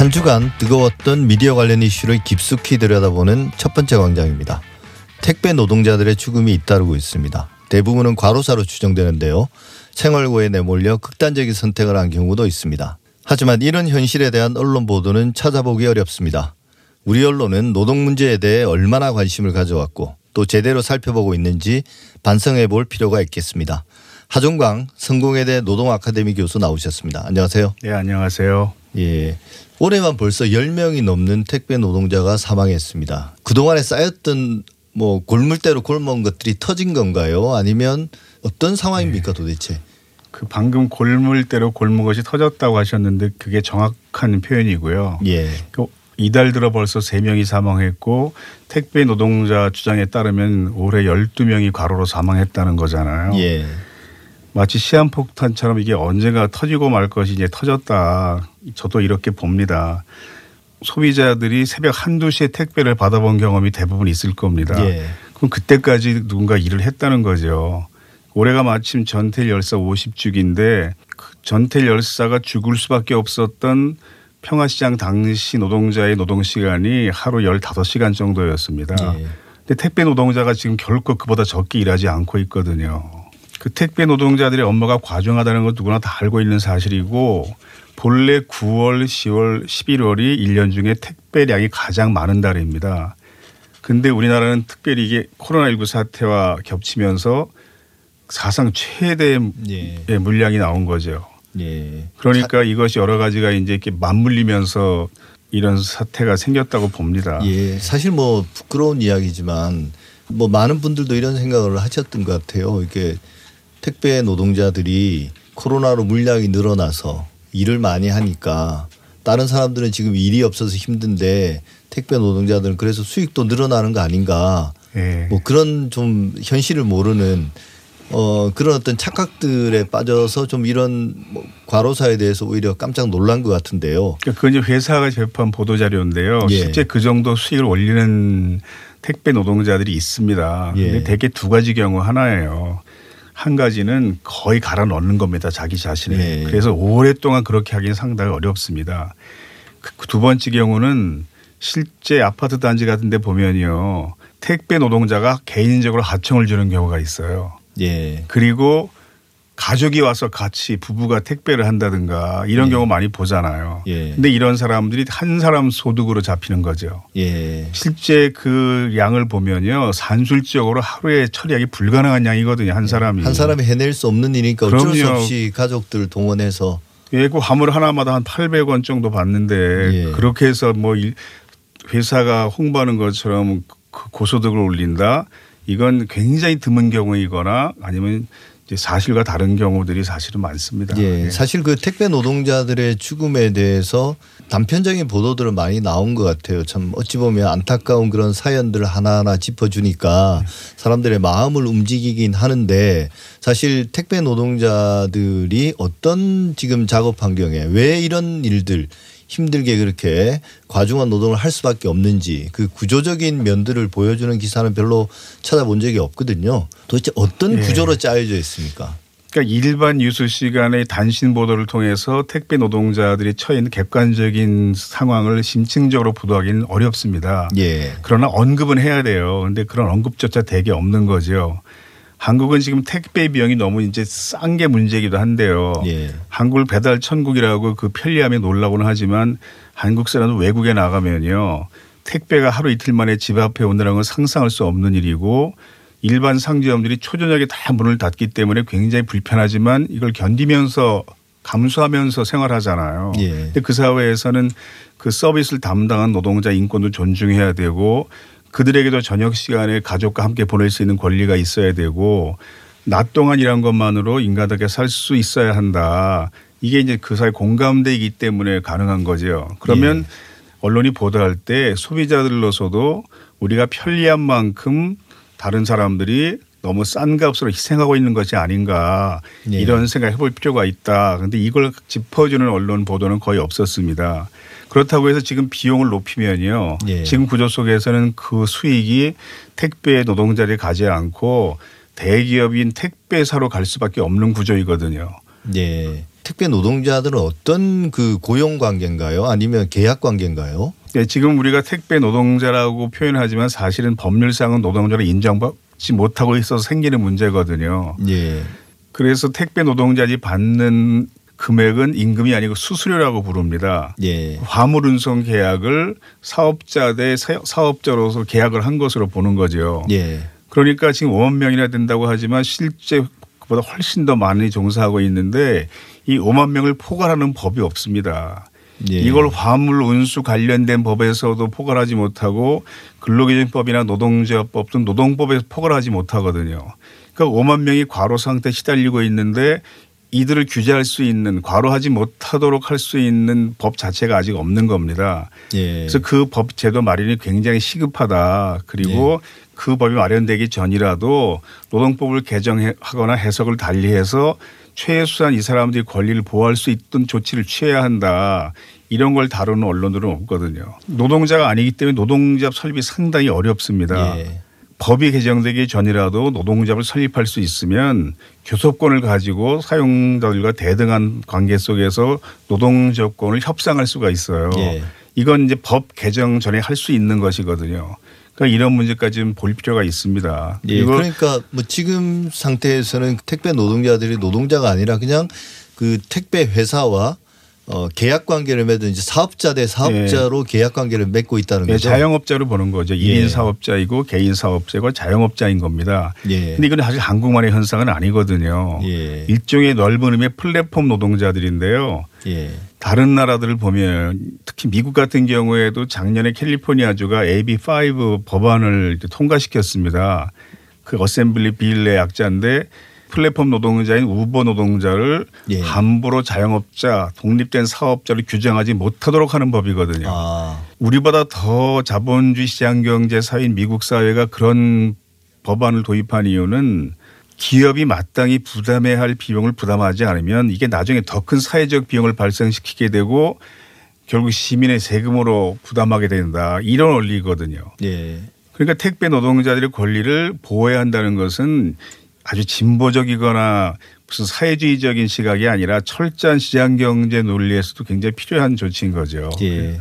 한 주간 뜨거웠던 미디어 관련 이슈를 깊숙이 들여다보는 첫 번째 광장입니다. 택배 노동자들의 죽음이 잇따르고 있습니다. 대부분은 과로사로 추정되는데요. 생활고에 내몰려 극단적인 선택을 한 경우도 있습니다. 하지만 이런 현실에 대한 언론 보도는 찾아보기 어렵습니다. 우리 언론은 노동 문제에 대해 얼마나 관심을 가져왔고 또 제대로 살펴보고 있는지 반성해 볼 필요가 있겠습니다. 하종광 성공회대 노동아카데미 교수 나오셨습니다. 안녕하세요. 네, 안녕하세요. 예. 올해만 벌써 10명이 넘는 택배 노동자가 사망했습니다. 그동안에 쌓였던 뭐 골물대로 골먹은 것들이 터진 건가요? 아니면 어떤 상황입니까 도대체? 그 방금 골물대로 골문 것이 터졌다고 하셨는데 그게 정확한 표현이고요. 예. 그 이달 들어 벌써 세명이 사망했고 택배 노동자 주장에 따르면 올해 12명이 과로로 사망했다는 거잖아요. 예. 마치 시한폭탄처럼 이게 언젠가 터지고 말 것이 이제 터졌다. 저도 이렇게 봅니다. 소비자들이 새벽 한두 시에 택배를 받아본 경험이 대부분 있을 겁니다. 예. 그럼 그때까지 누군가 일을 했다는 거죠. 올해가 마침 전태일 열사 50주기인데 그 전태일 열사가 죽을 수밖에 없었던 평화시장 당시 노동자의 노동 시간이 하루 15시간 정도였습니다. 예. 근데 택배 노동자가 지금 결코 그보다 적게 일하지 않고 있거든요. 그 택배 노동자들의 업무가 과중하다는 건 누구나 다 알고 있는 사실이고 본래 9월, 10월, 11월이 1년 중에 택배량이 가장 많은 달입니다. 근데 우리나라는 특별히 이게 코로나19 사태와 겹치면서 사상 최대의 예. 물량이 나온 거죠. 예. 그러니까 이것이 여러 가지가 이제 이렇게 맞물리면서 이런 사태가 생겼다고 봅니다. 예. 사실 뭐 부끄러운 이야기지만 뭐 많은 분들도 이런 생각을 하셨던 것 같아요. 이게 택배 노동자들이 코로나로 물량이 늘어나서 일을 많이 하니까 다른 사람들은 지금 일이 없어서 힘든데 택배 노동자들은 그래서 수익도 늘어나는 거 아닌가. 예. 뭐 그런 좀 현실을 모르는 어 그런 어떤 착각들에 빠져서 좀 이런 뭐 과로사에 대해서 오히려 깜짝 놀란 것 같은데요. 그러니까 그건 이제 회사가 제표한 보도 자료인데요. 예. 실제 그 정도 수익을 올리는 택배 노동자들이 있습니다. 예. 근데 대개 두 가지 경우 하나예요. 한 가지는 거의 갈아 넣는 겁니다. 자기 자신을. 예. 그래서 오랫동안 그렇게 하기는 상당히 어렵습니다. 그 두 번째 경우는 실제 아파트 단지 같은 데 보면요. 택배 노동자가 개인적으로 하청을 주는 경우가 있어요. 예. 그리고 가족이 와서 같이 부부가 택배를 한다든가 이런 예. 경우 많이 보잖아요. 예. 근데 이런 사람들이 한 사람 소득으로 잡히는 거죠. 예. 실제 그 양을 보면요. 산술적으로 하루에 처리하기 불가능한 양이거든요. 한 사람이. 한 사람이 해낼 수 없는 일이니까 어쩔 수 음. 그럼요. 없이 가족들 동원해서 예, 그 화물 하나마다 한 800원 정도 받는데 예. 그렇게 해서 뭐 일- 회사가 홍보하는 것처럼 그 고소득을 올린다. 이건 굉장히 드문 경우이거나 아니면 사실과 다른 경우들이 사실은 많습니다. 예. 예. 사실 그 택배 노동자들의 죽음에 대해서 단편적인 보도들은 많이 나온 것 같아요. 참 어찌 보면 안타까운 그런 사연들을 하나하나 짚어주니까 사람들의 마음을 움직이긴 하는데 사실 택배 노동자들이 어떤 지금 작업 환경에 왜 이런 일들 힘들게 그렇게 과중한 노동을 할 수밖에 없는지 그 구조적인 면들을 보여주는 기사는 별로 찾아본 적이 없거든요. 도대체 어떤 예. 구조로 짜여져 있습니까? 그러니까 일반 뉴스 시간의 단신 보도를 통해서 택배 노동자들이 처해 있는 객관적인 상황을 심층적으로 보도하기는 어렵습니다. 예. 그러나 언급은 해야 돼요. 근데 그런 언급조차 대개 없는 거죠. 한국은 지금 택배 비용이 너무 이제 싼 게 문제이기도 한데요. 예. 한국을 배달 천국이라고 그 편리함에 놀라고는 하지만 한국 사람은 외국에 나가면요. 택배가 하루 이틀 만에 집 앞에 온다는 건 상상할 수 없는 일이고 일반 상점들이 초저녁에 다 문을 닫기 때문에 굉장히 불편하지만 이걸 견디면서 감수하면서 생활하잖아요. 예. 근데 그 사회에서는 그 서비스를 담당한 노동자 인권도 존중해야 되고 그들에게도 저녁 시간에 가족과 함께 보낼 수 있는 권리가 있어야 되고 낮 동안 일한 것만으로 인간답게 살 수 있어야 한다. 이게 이제 그 사회 공감대이기 때문에 가능한 거죠. 그러면 예. 언론이 보도할 때 소비자들로서도 우리가 편리한 만큼 다른 사람들이 너무 싼 값으로 희생하고 있는 것이 아닌가 예. 이런 생각 해볼 필요가 있다. 그런데 이걸 짚어주는 언론 보도는 거의 없었습니다. 그렇다고 해서 지금 비용을 높이면요. 예. 지금 구조 속에서는 그 수익이 택배 노동자를 가지 않고 대기업인 택배사로 갈 수밖에 없는 구조이거든요. 예. 택배 노동자들은 어떤 그 고용 관계인가요? 아니면 계약 관계인가요? 네, 지금 우리가 택배 노동자라고 표현하지만 사실은 법률상은 노동자를 인정받지 못하고 있어서 생기는 문제거든요. 예. 그래서 택배 노동자들이 받는 금액은 임금이 아니고 수수료라고 부릅니다. 예. 화물 운송 계약을 사업자 대 사업자로서 계약을 한 것으로 보는 거죠. 예. 그러니까 지금 5만 명이나 된다고 하지만 실제 그보다 훨씬 더 많이 종사하고 있는데 이 5만 명을 포괄하는 법이 없습니다. 예. 이걸 화물 운수 관련된 법에서도 포괄하지 못하고 근로기준법이나 노동제어법 등 노동법에서 포괄하지 못하거든요. 그러니까 5만 명이 과로 상태에 시달리고 있는데 이들을 규제할 수 있는 과로하지 못하도록 할 수 있는 법 자체가 아직 없는 겁니다. 예. 그래서 그 법 제도 마련이 굉장히 시급하다. 그리고 예. 그 법이 마련되기 전이라도 노동법을 개정하거나 해석을 달리해서 최소한 이 사람들이 권리를 보호할 수 있던 조치를 취해야 한다. 이런 걸 다루는 언론들은 없거든요. 노동자가 아니기 때문에 노동자 설립이 상당히 어렵습니다. 예. 법이 개정되기 전이라도 노동자를 설립할 수 있으면 교섭권을 가지고 사용자들과 대등한 관계 속에서 노동조건을 협상할 수가 있어요. 예. 이건 이제 법 개정 전에 할 수 있는 것이거든요. 그러니까 이런 문제까지는 볼 필요가 있습니다. 예. 그러니까 뭐 지금 상태에서는 택배 노동자들이 노동자가 아니라 그냥 그 택배 회사와 어, 계약 관계를 맺은 이제 사업자 대 사업자로 예. 계약 관계를 맺고 있다는 예, 거죠. 자영업자로 보는 거죠. 1인 예. 사업자이고 개인 사업자고 자영업자인 겁니다. 예. 이건 사실 한국만의 현상은 아니거든요. 예. 일종의 넓은 의미의 플랫폼 노동자들인데요. 예. 다른 나라들을 보면 특히 미국 같은 경우에도 작년에 캘리포니아주가 AB5 법안을 통과시켰습니다. 그 Assembly Bill의 약자인데 플랫폼 노동자인 우버 노동자를 예. 함부로 자영업자, 독립된 사업자를 규정하지 못하도록 하는 법이거든요. 아. 우리보다 더 자본주의 시장 경제 사회인 미국 사회가 그런 법안을 도입한 이유는 기업이 마땅히 부담해야 할 비용을 부담하지 않으면 이게 나중에 더 큰 사회적 비용을 발생시키게 되고 결국 시민의 세금으로 부담하게 된다. 이런 원리거든요. 예. 그러니까 택배 노동자들의 권리를 보호해야 한다는 것은 아주 진보적이거나 무슨 사회주의적인 시각이 아니라 철저한 시장 경제 논리에서도 굉장히 필요한 조치인 거죠. 예.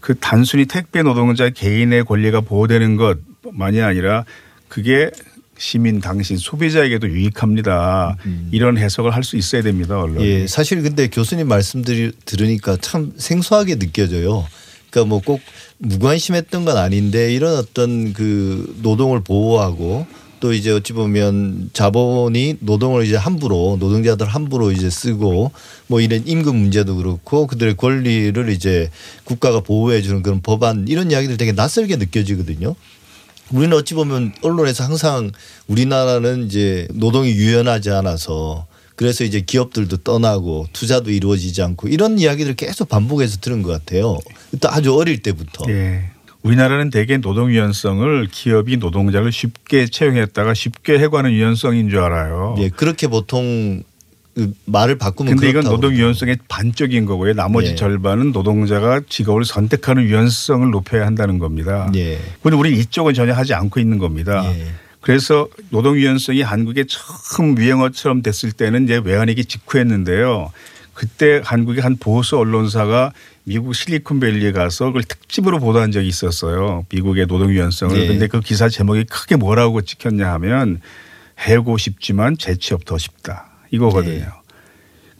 그 단순히 택배 노동자 개인의 권리가 보호되는 것만이 아니라 그게 시민 당신 소비자에게도 유익합니다. 음. 이런 해석을 할 수 있어야 됩니다. 언론이. 예, 사실 근데 교수님 말씀 들으니까 참 생소하게 느껴져요. 그러니까 뭐 꼭 무관심했던 건 아닌데 이런 어떤 그 노동을 보호하고 또 이제 어찌 보면 자본이 노동을 이제 함부로 노동자들 함부로 이제 쓰고 뭐 이런 임금 문제도 그렇고 그들의 권리를 이제 국가가 보호해 주는 그런 법안 이런 이야기들 되게 낯설게 느껴지거든요. 우리는 어찌 보면 언론에서 항상 우리나라는 이제 노동이 유연하지 않아서 그래서 이제 기업들도 떠나고 투자도 이루어지지 않고 이런 이야기를 계속 반복해서 들은 것 같아요. 또 아주 어릴 때부터. 네. 우리나라는 대개 노동 유연성을 기업이 노동자를 쉽게 채용했다가 쉽게 해고하는 유연성인 줄 알아요. 예, 그렇게 보통 그 말을 바꾸면 근데 이건 노동 유연성의 반적인 거고요. 나머지 예. 절반은 노동자가 직업을 선택하는 유연성을 높여야 한다는 겁니다. 예. 그런데 우리 이쪽은 전혀 하지 않고 있는 겁니다. 예. 그래서 노동 유연성이 한국에 처음 유행어처럼 됐을 때는 이제 외환위기 직후였는데요. 그때 한국의 한 보수 언론사가 미국 실리콘밸리에 가서 그걸 특집으로 보도한 적이 있었어요. 미국의 노동 유연성을. 네. 근데 그 기사 제목이 크게 뭐라고 찍혔냐 하면 해고 쉽지만 재취업 더 쉽다. 이거거든요. 네.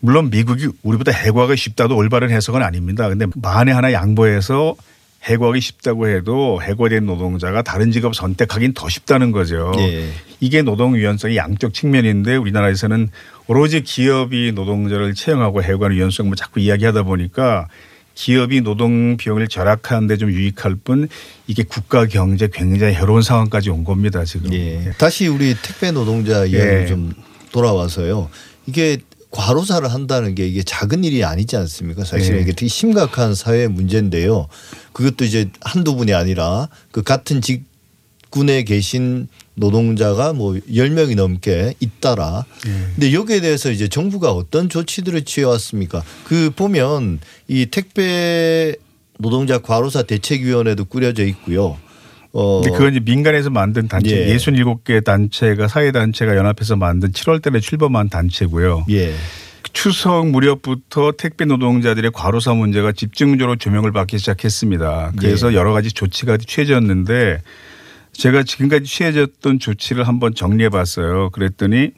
물론 미국이 우리보다 해고하기 쉽다도 올바른 해석은 아닙니다. 근데 만에 하나 양보해서 해고하기 쉽다고 해도 해고된 노동자가 다른 직업 선택하기는 더 쉽다는 거죠. 네. 이게 노동 유연성의 양적 측면인데 우리나라에서는 오로지 기업이 노동자를 채용하고 해고하는 유연성을 자꾸 이야기하다 보니까 기업이 노동 비용을 절약하는데 좀 유익할 뿐 이게 국가 경제 굉장히 해로운 상황까지 온 겁니다 지금. 예. 다시 우리 택배 노동자 이야기 예. 좀 돌아와서요. 이게 과로사를 한다는 게 이게 작은 일이 아니지 않습니까? 사실 네. 이게 되게 심각한 사회 문제인데요. 그것도 이제 한두 분이 아니라 그 같은 직군에 계신 노동자가 뭐 10명이 넘게 잇따라. 네. 근데 여기에 대해서 이제 정부가 어떤 조치들을 취해 왔습니까? 그 보면 이 택배 노동자 과로사 대책위원회도 꾸려져 있고요. 어. 근데 그건 이제 민간에서 만든 단체 예. 67개 단체가 사회 단체가 연합해서 만든 7월 달에 출범한 단체고요. 예. 추석 무렵부터 택배 노동자들의 과로사 문제가 집중적으로 조명을 받기 시작했습니다. 그래서 예. 여러 가지 조치가 취해졌는데 제가 지금까지 취해졌던 조치를 한번 정리해 봤어요. 그랬더니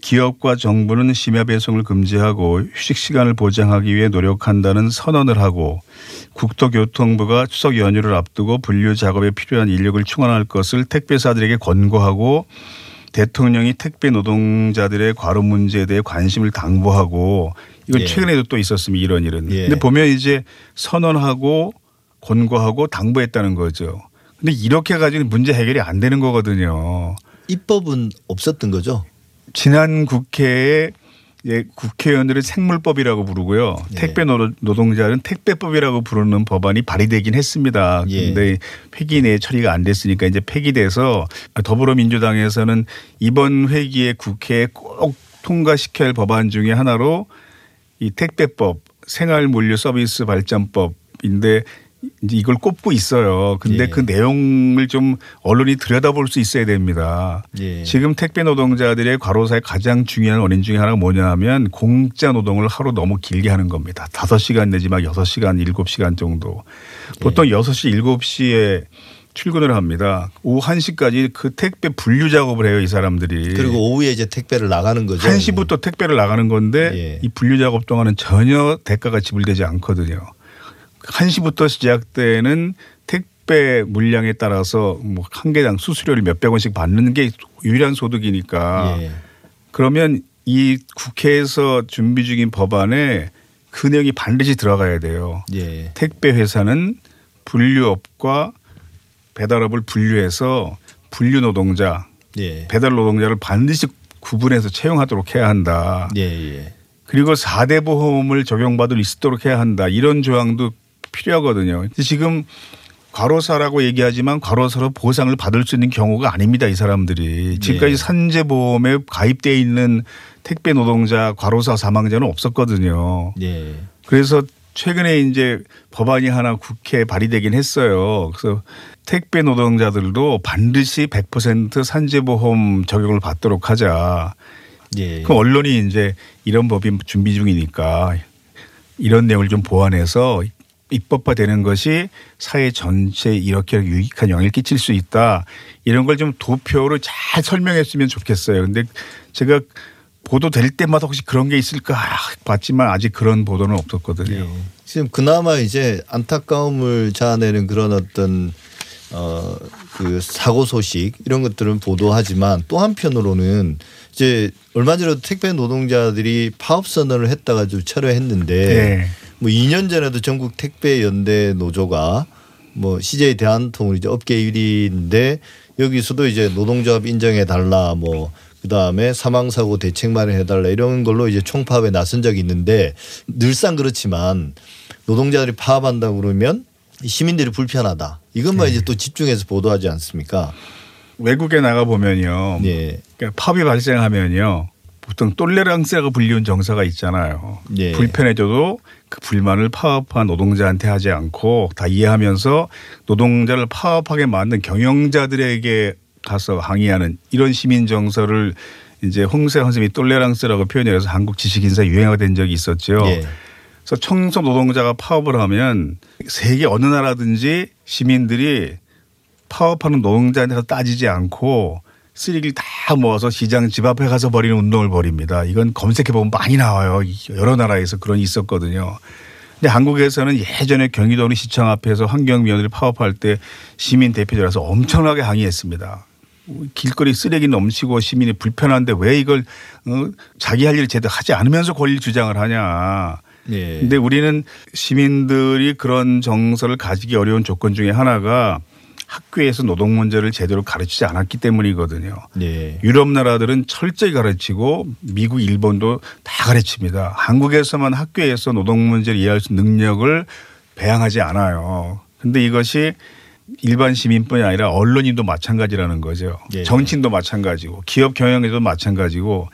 기업과 정부는 심야 배송을 금지하고 휴식 시간을 보장하기 위해 노력한다는 선언을 하고 국토교통부가 추석 연휴를 앞두고 분류 작업에 필요한 인력을 충원할 것을 택배사들에게 권고하고 대통령이 택배 노동자들의 과로 문제에 대해 관심을 당부하고 이건 예. 최근에도 또 있었습니다. 이런 일은. 예. 근데 보면 이제 선언하고 권고하고 당부했다는 거죠. 근데 이렇게 가지고는 문제 해결이 안 되는 거거든요. 입법은 없었던 거죠. 지난 국회에 예, 국회의원들은 생물법이라고 부르고요. 예. 택배 노- 노동자는 택배법이라고 부르는 법안이 발의되긴 했습니다. 예. 그런데 회기 내에 처리가 안 됐으니까 이제 폐기돼서 더불어민주당에서는 이번 회기에 국회에 꼭 통과시켜야 할 법안 중에 하나로 이 택배법, 생활물류 서비스 발전법인데 이제 이걸 꼽고 있어요. 근데 예. 그 내용을 좀 언론이 들여다볼 수 있어야 됩니다. 예. 지금 택배 노동자들의 과로사의 가장 중요한 원인 중에 하나가 뭐냐 하면 공짜 노동을 하루 너무 길게 하는 겁니다. 5시간 내지 막 6시간, 7시간 정도. 보통 예. 6시, 7시에 출근을 합니다. 오후 1시까지 그 택배 분류 작업을 해요, 이 사람들이. 그리고 오후에 이제 택배를 나가는 거죠. 1시부터 택배를 나가는 건데 예. 이 분류 작업 동안은 전혀 대가가 지불되지 않거든요. 1시부터 시작되는 택배 물량에 따라서 뭐 한 개당 수수료를 몇백 원씩 받는 게 유일한 소득이니까 예. 그러면 이 국회에서 준비 중인 법안에 그 내용이 반드시 들어가야 돼요. 예. 택배 회사는 분류업과 배달업을 분류해서 분류 노동자, 예. 배달 노동자를 반드시 구분해서 채용하도록 해야 한다. 예. 예. 그리고 4대 보험을 적용받을 수 있도록 해야 한다. 이런 조항도 필요하거든요. 지금 과로사라고 얘기하지만 과로사로 보상을 받을 수 있는 경우가 아닙니다. 이 사람들이. 지금까지 네. 산재보험에 가입돼 있는 택배 노동자 과로사 사망자는 없었거든요. 예. 그래서 최근에 이제 법안이 하나 국회에 발의되긴 했어요. 그래서 택배 노동자들도 반드시 100% 산재보험 적용을 받도록 하자. 예. 그럼 언론이 이제 이런 법이 준비 중이니까 이런 내용을 좀 보완해서 입법화되는 것이 사회 전체에 이렇게 유익한 영향을 끼칠 수 있다. 이런 걸 좀 도표로 잘 설명했으면 좋겠어요. 근데 제가 보도될 때마다 혹시 그런 게 있을까 봤지만 아직 그런 보도는 없었거든요. 예. 지금 그나마 이제 안타까움을 자아내는 그런 어떤 어 그 사고 소식 이런 것들은 보도하지만 또 한편으로는 이제 얼마 전에도 택배 노동자들이 파업 선언을 했다 가지고 철회했는데 네. 뭐 2년 전에도 전국 택배 연대 노조가 뭐 CJ 대한통운 이제 업계 1위인데 여기서도 이제 노동조합 인정해 달라 뭐 그다음에 사망 사고 대책 마련해 달라 이런 걸로 이제 총파업에 나선 적이 있는데 늘상 그렇지만 노동자들이 파업한다고 그러면 시민들이 불편하다. 이것만 이제 또 집중해서 보도하지 않습니까? 외국에 나가 보면요. 예. 그러니까 팝이 발생하면요. 보통 똘레랑스라고 불리운 정서가 있잖아요. 예. 불편해져도 그 불만을 파업한 노동자한테 하지 않고 다 이해하면서 노동자를 파업하게 만든 경영자들에게 가서 항의하는 이런 시민 정서를 이제 홍세 선생님이 똘레랑스라고 표현해서 한국 지식인사 유행어가 된 적이 있었죠. 예. 그래서 청소 노동자가 파업을 하면 세계 어느 나라든지 시민들이 파업하는 노동자한테 가서 따지지 않고 쓰레기를 다 모아서 시장 집 앞에 가서 버리는 운동을 벌입니다. 이건 검색해 보면 많이 나와요. 여러 나라에서 그런 게 있었거든요. 근데 한국에서는 예전에 경기도는 시청 앞에서 환경위원들이 파업할 때 시민 대표들 와서 엄청나게 항의했습니다. 길거리 쓰레기 넘치고 시민이 불편한데 왜 이걸 어, 자기 할 일을 제대로 하지 않으면서 권리 주장을 하냐. 예. 근데 우리는 시민들이 그런 정서를 가지기 어려운 조건 중에 하나가 학교에서 노동 문제를 제대로 가르치지 않았기 때문이거든요. 예. 유럽 나라들은 철저히 가르치고 미국, 일본도 다 가르칩니다. 한국에서만 학교에서 노동 문제를 이해할 수 있는 능력을 배양하지 않아요. 근데 이것이 일반 시민뿐이 아니라 언론인도 마찬가지라는 거죠. 예. 정치인도 마찬가지고 기업 경영에도 마찬가지고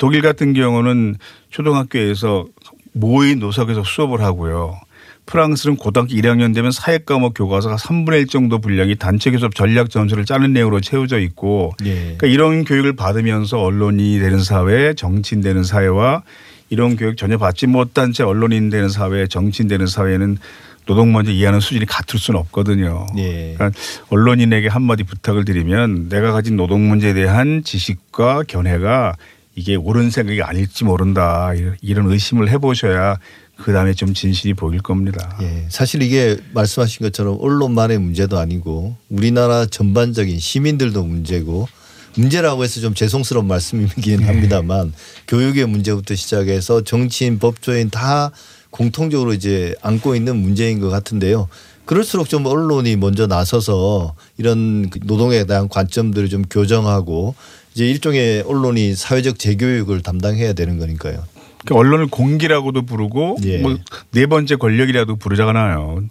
독일 같은 경우는 초등학교에서 모의 노석에서 수업을 하고요. 프랑스는 고등학교 1학년 되면 사회 과목 교과서가 3분의 1 정도 분량이 단체 교섭 전략 전술을 짜는 내용으로 채워져 있고 예. 그러니까 이런 교육을 받으면서 언론이 되는 사회, 정치인 되는 사회와 이런 교육 전혀 받지 못한 채 언론인 되는 사회, 정치인 되는 사회는 노동 문제 이해하는 수준이 같을 수는 없거든요. 예. 그러니까 언론인에게 한마디 부탁을 드리면 내가 가진 노동 문제에 대한 지식과 견해가 이게 옳은 생각이 아닐지 모른다 이런 의심을 해보셔야 그 다음에 좀 진실이 보일 겁니다. 예. 사실 이게 말씀하신 것처럼 언론만의 문제도 아니고 우리나라 전반적인 시민들도 문제고 문제라고 해서 좀 죄송스러운 말씀이긴 합니다만 교육의 문제부터 시작해서 정치인, 법조인 다 공통적으로 이제 안고 있는 문제인 것 같은데요. 그럴수록 좀 언론이 먼저 나서서 이런 그 노동에 대한 관점들을 좀 교정하고 이제 일종의 언론이 사회적 재교육을 담당해야 되는 거니까요. 그러니까 언론을 공기라고도 부르고 예. 뭐네 번째 권력이라도 부르잖아요.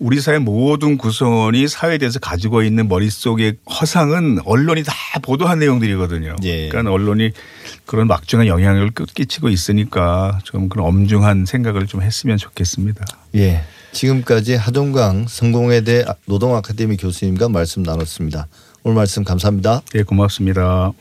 우리 사회 모든 구성원이 사회에 대해서 가지고 있는 머릿속의 허상은 언론이 다 보도한 내용들이거든요. 예. 그러니까 언론이 그런 막중한 영향을 끼치고 있으니까 좀 그런 엄중한 생각을 좀 했으면 좋겠습니다. 예. 지금까지 하종강 성공회대 노동아카데미 교수님과 말씀 나눴습니다. 오늘 말씀 감사합니다. 예, 고맙습니다.